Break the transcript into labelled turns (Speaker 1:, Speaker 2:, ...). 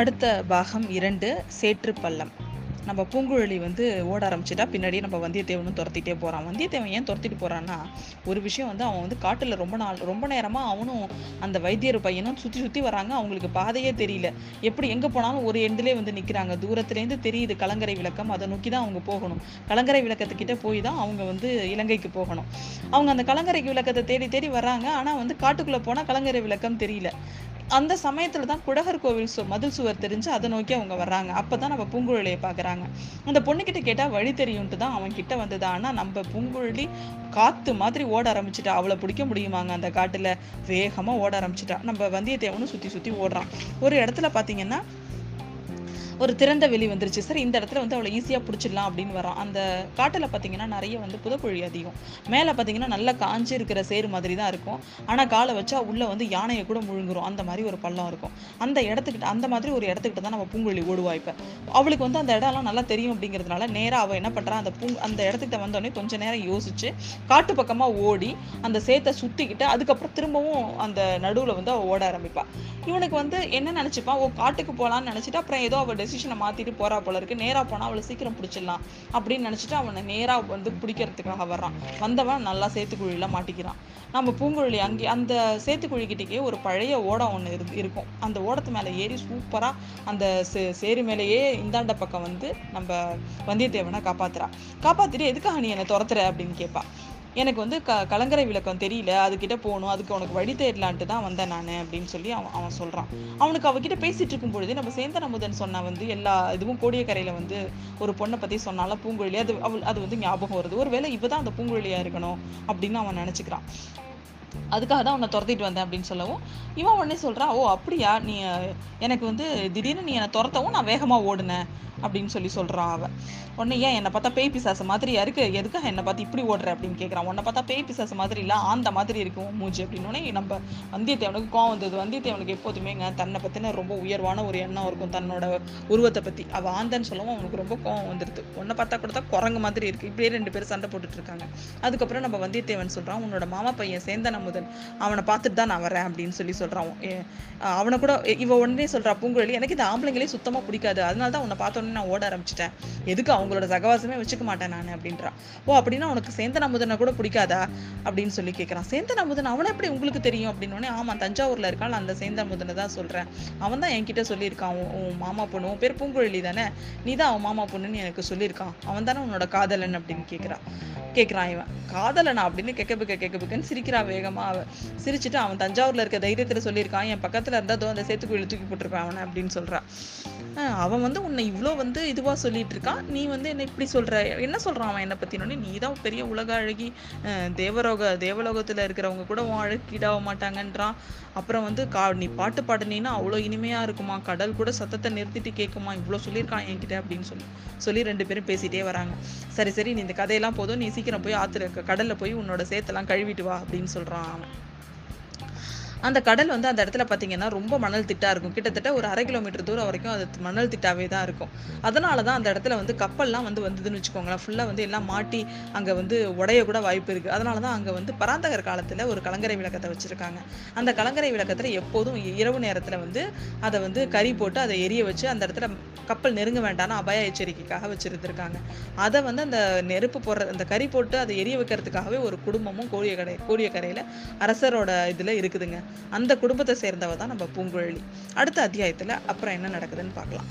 Speaker 1: அடுத்த பாகம் இரண்டு சேற்று பள்ளம். நம்ம பூங்குழலி வந்து ஓட ஆரம்பிச்சிட்டா பின்னாடியே நம்ம வந்தியத்தேவனும் துரத்திட்டே போகிறான் வந்தியத்தேவன் ஏன் துரத்திட்டு போகிறான்னா ஒரு விஷயம் வந்து அவன் வந்து காட்டில் ரொம்ப நாள் ரொம்ப நேரமாக அவனும் அந்த வைத்தியர் பையனும் சுற்றி சுற்றி வராங்க. அவங்களுக்கு பாதையே தெரியல. எப்படி எங்கே போனாலும் ஒரு எண்டிலே வந்து நிற்கிறாங்க தூரத்துலேருந்து தெரியுது கலங்கரை விளக்கம். அதை நோக்கி தான் அவங்க போகணும். கலங்கரை விளக்கத்துக்கிட்ட போய் தான் அவங்க வந்து இலங்கைக்கு போகணும். அவங்க அந்த கலங்கரை விளக்கத்தை தேடி தேடி வர்றாங்க. ஆனால் வந்து காட்டுக்குள்ளே போனால் கலங்கரை விளக்கம் தெரியல. அந்த சமயத்துல தான் குடகர் கோவில் சு மதில் சுவர் தெரிஞ்சு அதை நோக்கி அவங்க வர்றாங்க. அப்பதான் நம்ம பூங்குழலியை பாக்குறாங்க அந்த பொண்ணுகிட்ட கேட்டா வழி தெரியும்ட்டு தான் அவன் கிட்ட வந்தது. ஆனா நம்ம பூங்குழலி காத்து மாதிரி ஓட ஆரம்பிச்சிட்டா. அவளை பிடிக்க முடியுமாங்க அந்த காட்டுல? வேகமா ஓட ஆரம்பிச்சிட்டா. நம்ம வந்தியத்தேவனும் சுத்தி சுத்தி ஓடுறான். ஒரு இடத்துல பாத்தீங்கன்னா ஒரு திறந்த வெளி வந்துருச்சு. சார் இந்த இடத்துல வந்து அவளை ஈஸியாக பிடிச்சிடலாம் அப்படின்னு வரான். அந்த காட்டில் பார்த்தீங்கன்னா நிறைய வந்து புதக்குழி அதிகம். மேலே பார்த்தீங்கன்னா நல்லா காஞ்சி இருக்கிற சேரு மாதிரி தான் இருக்கும். ஆனால் காலை வச்சா உள்ளே வந்து யானையை கூட முழுங்குறோம் அந்த மாதிரி ஒரு பள்ளம் இருக்கும். அந்த இடத்துக்கிட்ட அந்த மாதிரி ஒரு இடத்துக்கிட்ட தான் நம்ம பூங்குழலி ஓடுவா இப்போ. அவளுக்கு வந்து அந்த இடம்லாம் நல்லா தெரியும் அப்படிங்கிறதுனால நேராக அவள் என்ன பண்ணுறா அந்த பூ அந்த இடத்துக்கிட்ட வந்தோடனே கொஞ்சம் நேரம் யோசிச்சு காட்டு பக்கமாக ஓடி அந்த சேத்தை சுற்றிக்கிட்டு அதுக்கப்புறம் திரும்பவும் அந்த நடுவில் வந்து அவள் ஓட ஆரம்பிப்பாள் இவனுக்கு வந்து என்ன நினச்சிப்பான் ஓ காட்டுக்கு போகலான்னு நினச்சிட்டு அப்புறம் ஏதோ அவள் டெசிஷனை மாற்றிட்டு போறா போல இருக்கு. நேராக போனால் அவளை சீக்கிரம் பிடிச்சிடலாம் அப்படின்னு நினச்சிட்டு அவனை நேராக வந்து பிடிக்கிறதுக்காக வர்றான். வந்தவன் நல்லா சேத்துக்குழியில் மாட்டிக்கிறான். நம்ம பூங்குழலி அங்கே அந்த சேத்துக்குழிக்கிட்டேயே ஒரு பழைய ஓடம் ஒன்று இரு இருக்கும். அந்த ஓடத்து மேலே ஏறி சூப்பராக அந்த சே சேரு மேலேயே இந்தாண்ட பக்கம் வந்து நம்ம வந்தியத்தேவனை காப்பாற்றுறா காப்பாற்றிட்டு எதுக்காக நீ என்னை துரத்துற? அப்படின்னு கேட்பா எனக்கு வந்து க கலங்கரை விளக்கம் தெரியல. அதுக்கிட்ட போகணும். அதுக்கு உனக்கு வழி தேடலான்ட்டு தான் வந்தேன் நான் அப்படின்னு சொல்லி அவன் அவன் சொல்கிறான் அவனுக்கு அவகிட்ட பேசிட்டு இருக்கும் பொழுது நம்ம சேந்தன் அமுதன் சொன்ன வந்து எல்லா இதுவும் கோடியக்கரையில் வந்து ஒரு பொண்ணை பற்றி சொன்னால பூங்குழலி அது அவள் அது வந்து ஞாபகம் வருது. ஒரு வேளை இவ தான் அந்த பூங்குழலியாக இருக்கணும் அப்படின்னு அவன் நினச்சிக்கிறான். அதுக்காக தான் உன்னை துரத்திட்டு வந்தேன் அப்படின்னு சொல்லவும் இவன் உடனே சொல்றான் ஓ அப்படியா? நீ எனக்கு வந்து திடீர்னு நீ என்னை துரத்தவும் நான் வேகமா ஓடுனேன். அப்படின்னு சொல்லி சொல்கிறான் அவன் உடனே ஏன் என்னை பார்த்தா பேய் பிசாசு மாதிரியா இருக்கு? எதுக்காக என்னை பார்த்து இப்படி ஓடுற அப்படின்னு கேட்குறான் உன்னை பார்த்தா பேய் பிசாசு மாதிரி இல்லை ஆந்த மாதிரி இருக்கும் உன் மூஞ்சி அப்படின்னு நம்ம வந்தியத்தேவனுக்கு கோவம் வந்தது. வந்தியத்தேவனுக்கு எப்போதுமேங்க தன்னை பற்றின ரொம்ப உயர்வான ஒரு எண்ணம் இருக்கும் தன்னோட உருவத்தை பற்றி அவள் ஆந்தன்னு சொல்லவும் அவனுக்கு ரொம்ப கோவம் வந்துடுது உன்னை பார்த்தா கூட தான் குரங்கு மாதிரி இருக்கு. இப்படியே ரெண்டு பேரும் சண்டை போட்டுட்டு இருக்காங்க. அதுக்கப்புறம் நம்ம வந்தியத்தேவன் சொல்கிறான் உன்னோட மாமா பையன் சேந்தன் அமுதன் அவனை பார்த்துட்டு தான் நான் வரேன் அப்படின்னு சொல்லி சொல்கிறான் ஏ- அவனை கூட இ- இவ உடனே சொல்கிறா பூங்குழலி எனக்கு இந்த ஆம்பளைங்களே சுத்தமாக பிடிக்காது. அதனால தான் உன்னை பார்த்தோன்னே நான் ஓட ஆரம்பிச்சிட்டேன். எதுக்கு அவங்களோட சகவாசமே வச்சுக்க மாட்டேன் நான் அப்படின்றான் ஓ அப்படின்னா உனக்கு சேந்தன் அமுதனை கூட பிடிக்காதா? அப்படின்னு சொல்லி கேட்குறான் சேந்தன் அமுதன் அவனை எப்படி உங்களுக்கு தெரியும்? அப்படின்னு ஆமாம் ஆமா தஞ்சாவூர்ல இருக்கான். அந்த சேந்தன் அமுதனை தான் சொல்றேன். அவன் தான் என்கிட்ட சொல்லியிருக்கான். உன் உன் மாமா பொண்ணு உன் பேர் பூங்குழலி தானே? நீ தான் அவன் மாமா பொண்ணுன்னு எனக்கு சொல்லியிருக்கான். அவன் தானே உன்னோட காதலன் அப்படின்னு கேட்குறான் கேட்குறான் இவன். காதலனா அப்படின்னு கெக்க பிக்க கெக்க பிக்கன்னு சிரிக்கிறா வேகமா அவன் சிரிச்சுட்டு அவன் தஞ்சாவூர்ல இருக்க தைரியத்துல சொல்லியிருக்கான் என் பக்கத்துல இருந்தா தோ அந்த சேத்துக்குழியில் தூக்கி போட்டிருப்பேன் அவனை அப்படின்னு சொல்றா அவன் வந்து உன்னை இவ்வளோ வந்து இதுவாக சொல்லிட்டு இருக்கான். நீ வந்து என்ன இப்படி சொல்ற? என்ன சொல்றான் அவன் என்னை பத்தினோடனே நீ தான் பெரிய உலக அழகி. தேவரோக தேவலோகத்தில் தேவலோகத்துல இருக்கிறவங்க கூட உன் அழகு ஈடாக மாட்டாங்கன்றான். அப்புறம் வந்து கா நீ பாட்டு பாடுனீன்னா அவ்வளோ இனிமையா இருக்குமா? கடல் கூட சத்தத்தை நிறுத்திட்டு கேட்குமா இவ்வளோ சொல்லியிருக்கான் என்கிட்ட அப்படின்னு சொல்லி சொல்லி ரெண்டு பேரும் பேசிட்டே வராங்க. சரி சரி நீ இந்த கதையெல்லாம் போதும். நீ சீக்கிரம் போய் ஆற்றுல கடலில் கடல்ல போய் உன்னோட சேத்தெல்லாம் கழுவிட்டு வா அப்படின்னு சொல்றான் அவன். அந்த கடல் வந்து அந்த இடத்துல பார்த்தீங்கன்னா ரொம்ப மணல் திட்டாக இருக்கும். கிட்டத்தட்ட ஒரு அரை கிலோமீட்டர் தூரம் வரைக்கும் அது மணல் திட்டாவே தான் இருக்கும். அதனால தான் அந்த இடத்துல வந்து கப்பல்லாம் வந்து வந்ததுன்னு வச்சுக்கோங்களேன். ஃபுல்லாக வந்து எல்லாம் மாட்டி அங்கே வந்து உடைய கூட வாய்ப்பு இருக்குது அதனால தான் அங்கே வந்து பராந்தகர் காலத்தில் ஒரு கலங்கரை விளக்கத்தை வச்சுருக்காங்க. அந்த கலங்கரை விளக்கத்தில் எப்போதும் இரவு நேரத்தில் வந்து அதை வந்து கறி போட்டு அதை எரிய வச்சு அந்த இடத்துல கப்பல் நெருங்க வேண்டாம்னு அபாய எச்சரிக்கைக்காக வச்சுருந்துருக்காங்க. அதை வந்து அந்த நெருப்பு போடுற அந்த கறி போட்டு அதை எரிய வைக்கிறதுக்காகவே ஒரு குடும்பமும் கோழிய கடை கோழிய கோடியக்கரையில் அரசரோட இதில் இருக்குதுங்க. அந்த குடும்பத்தை சேர்ந்தவ தான் நம்ம பூங்குழலி. அடுத்த அத்தியாயத்துல அப்புறம் என்ன நடக்குதுன்னு பார்க்கலாம்.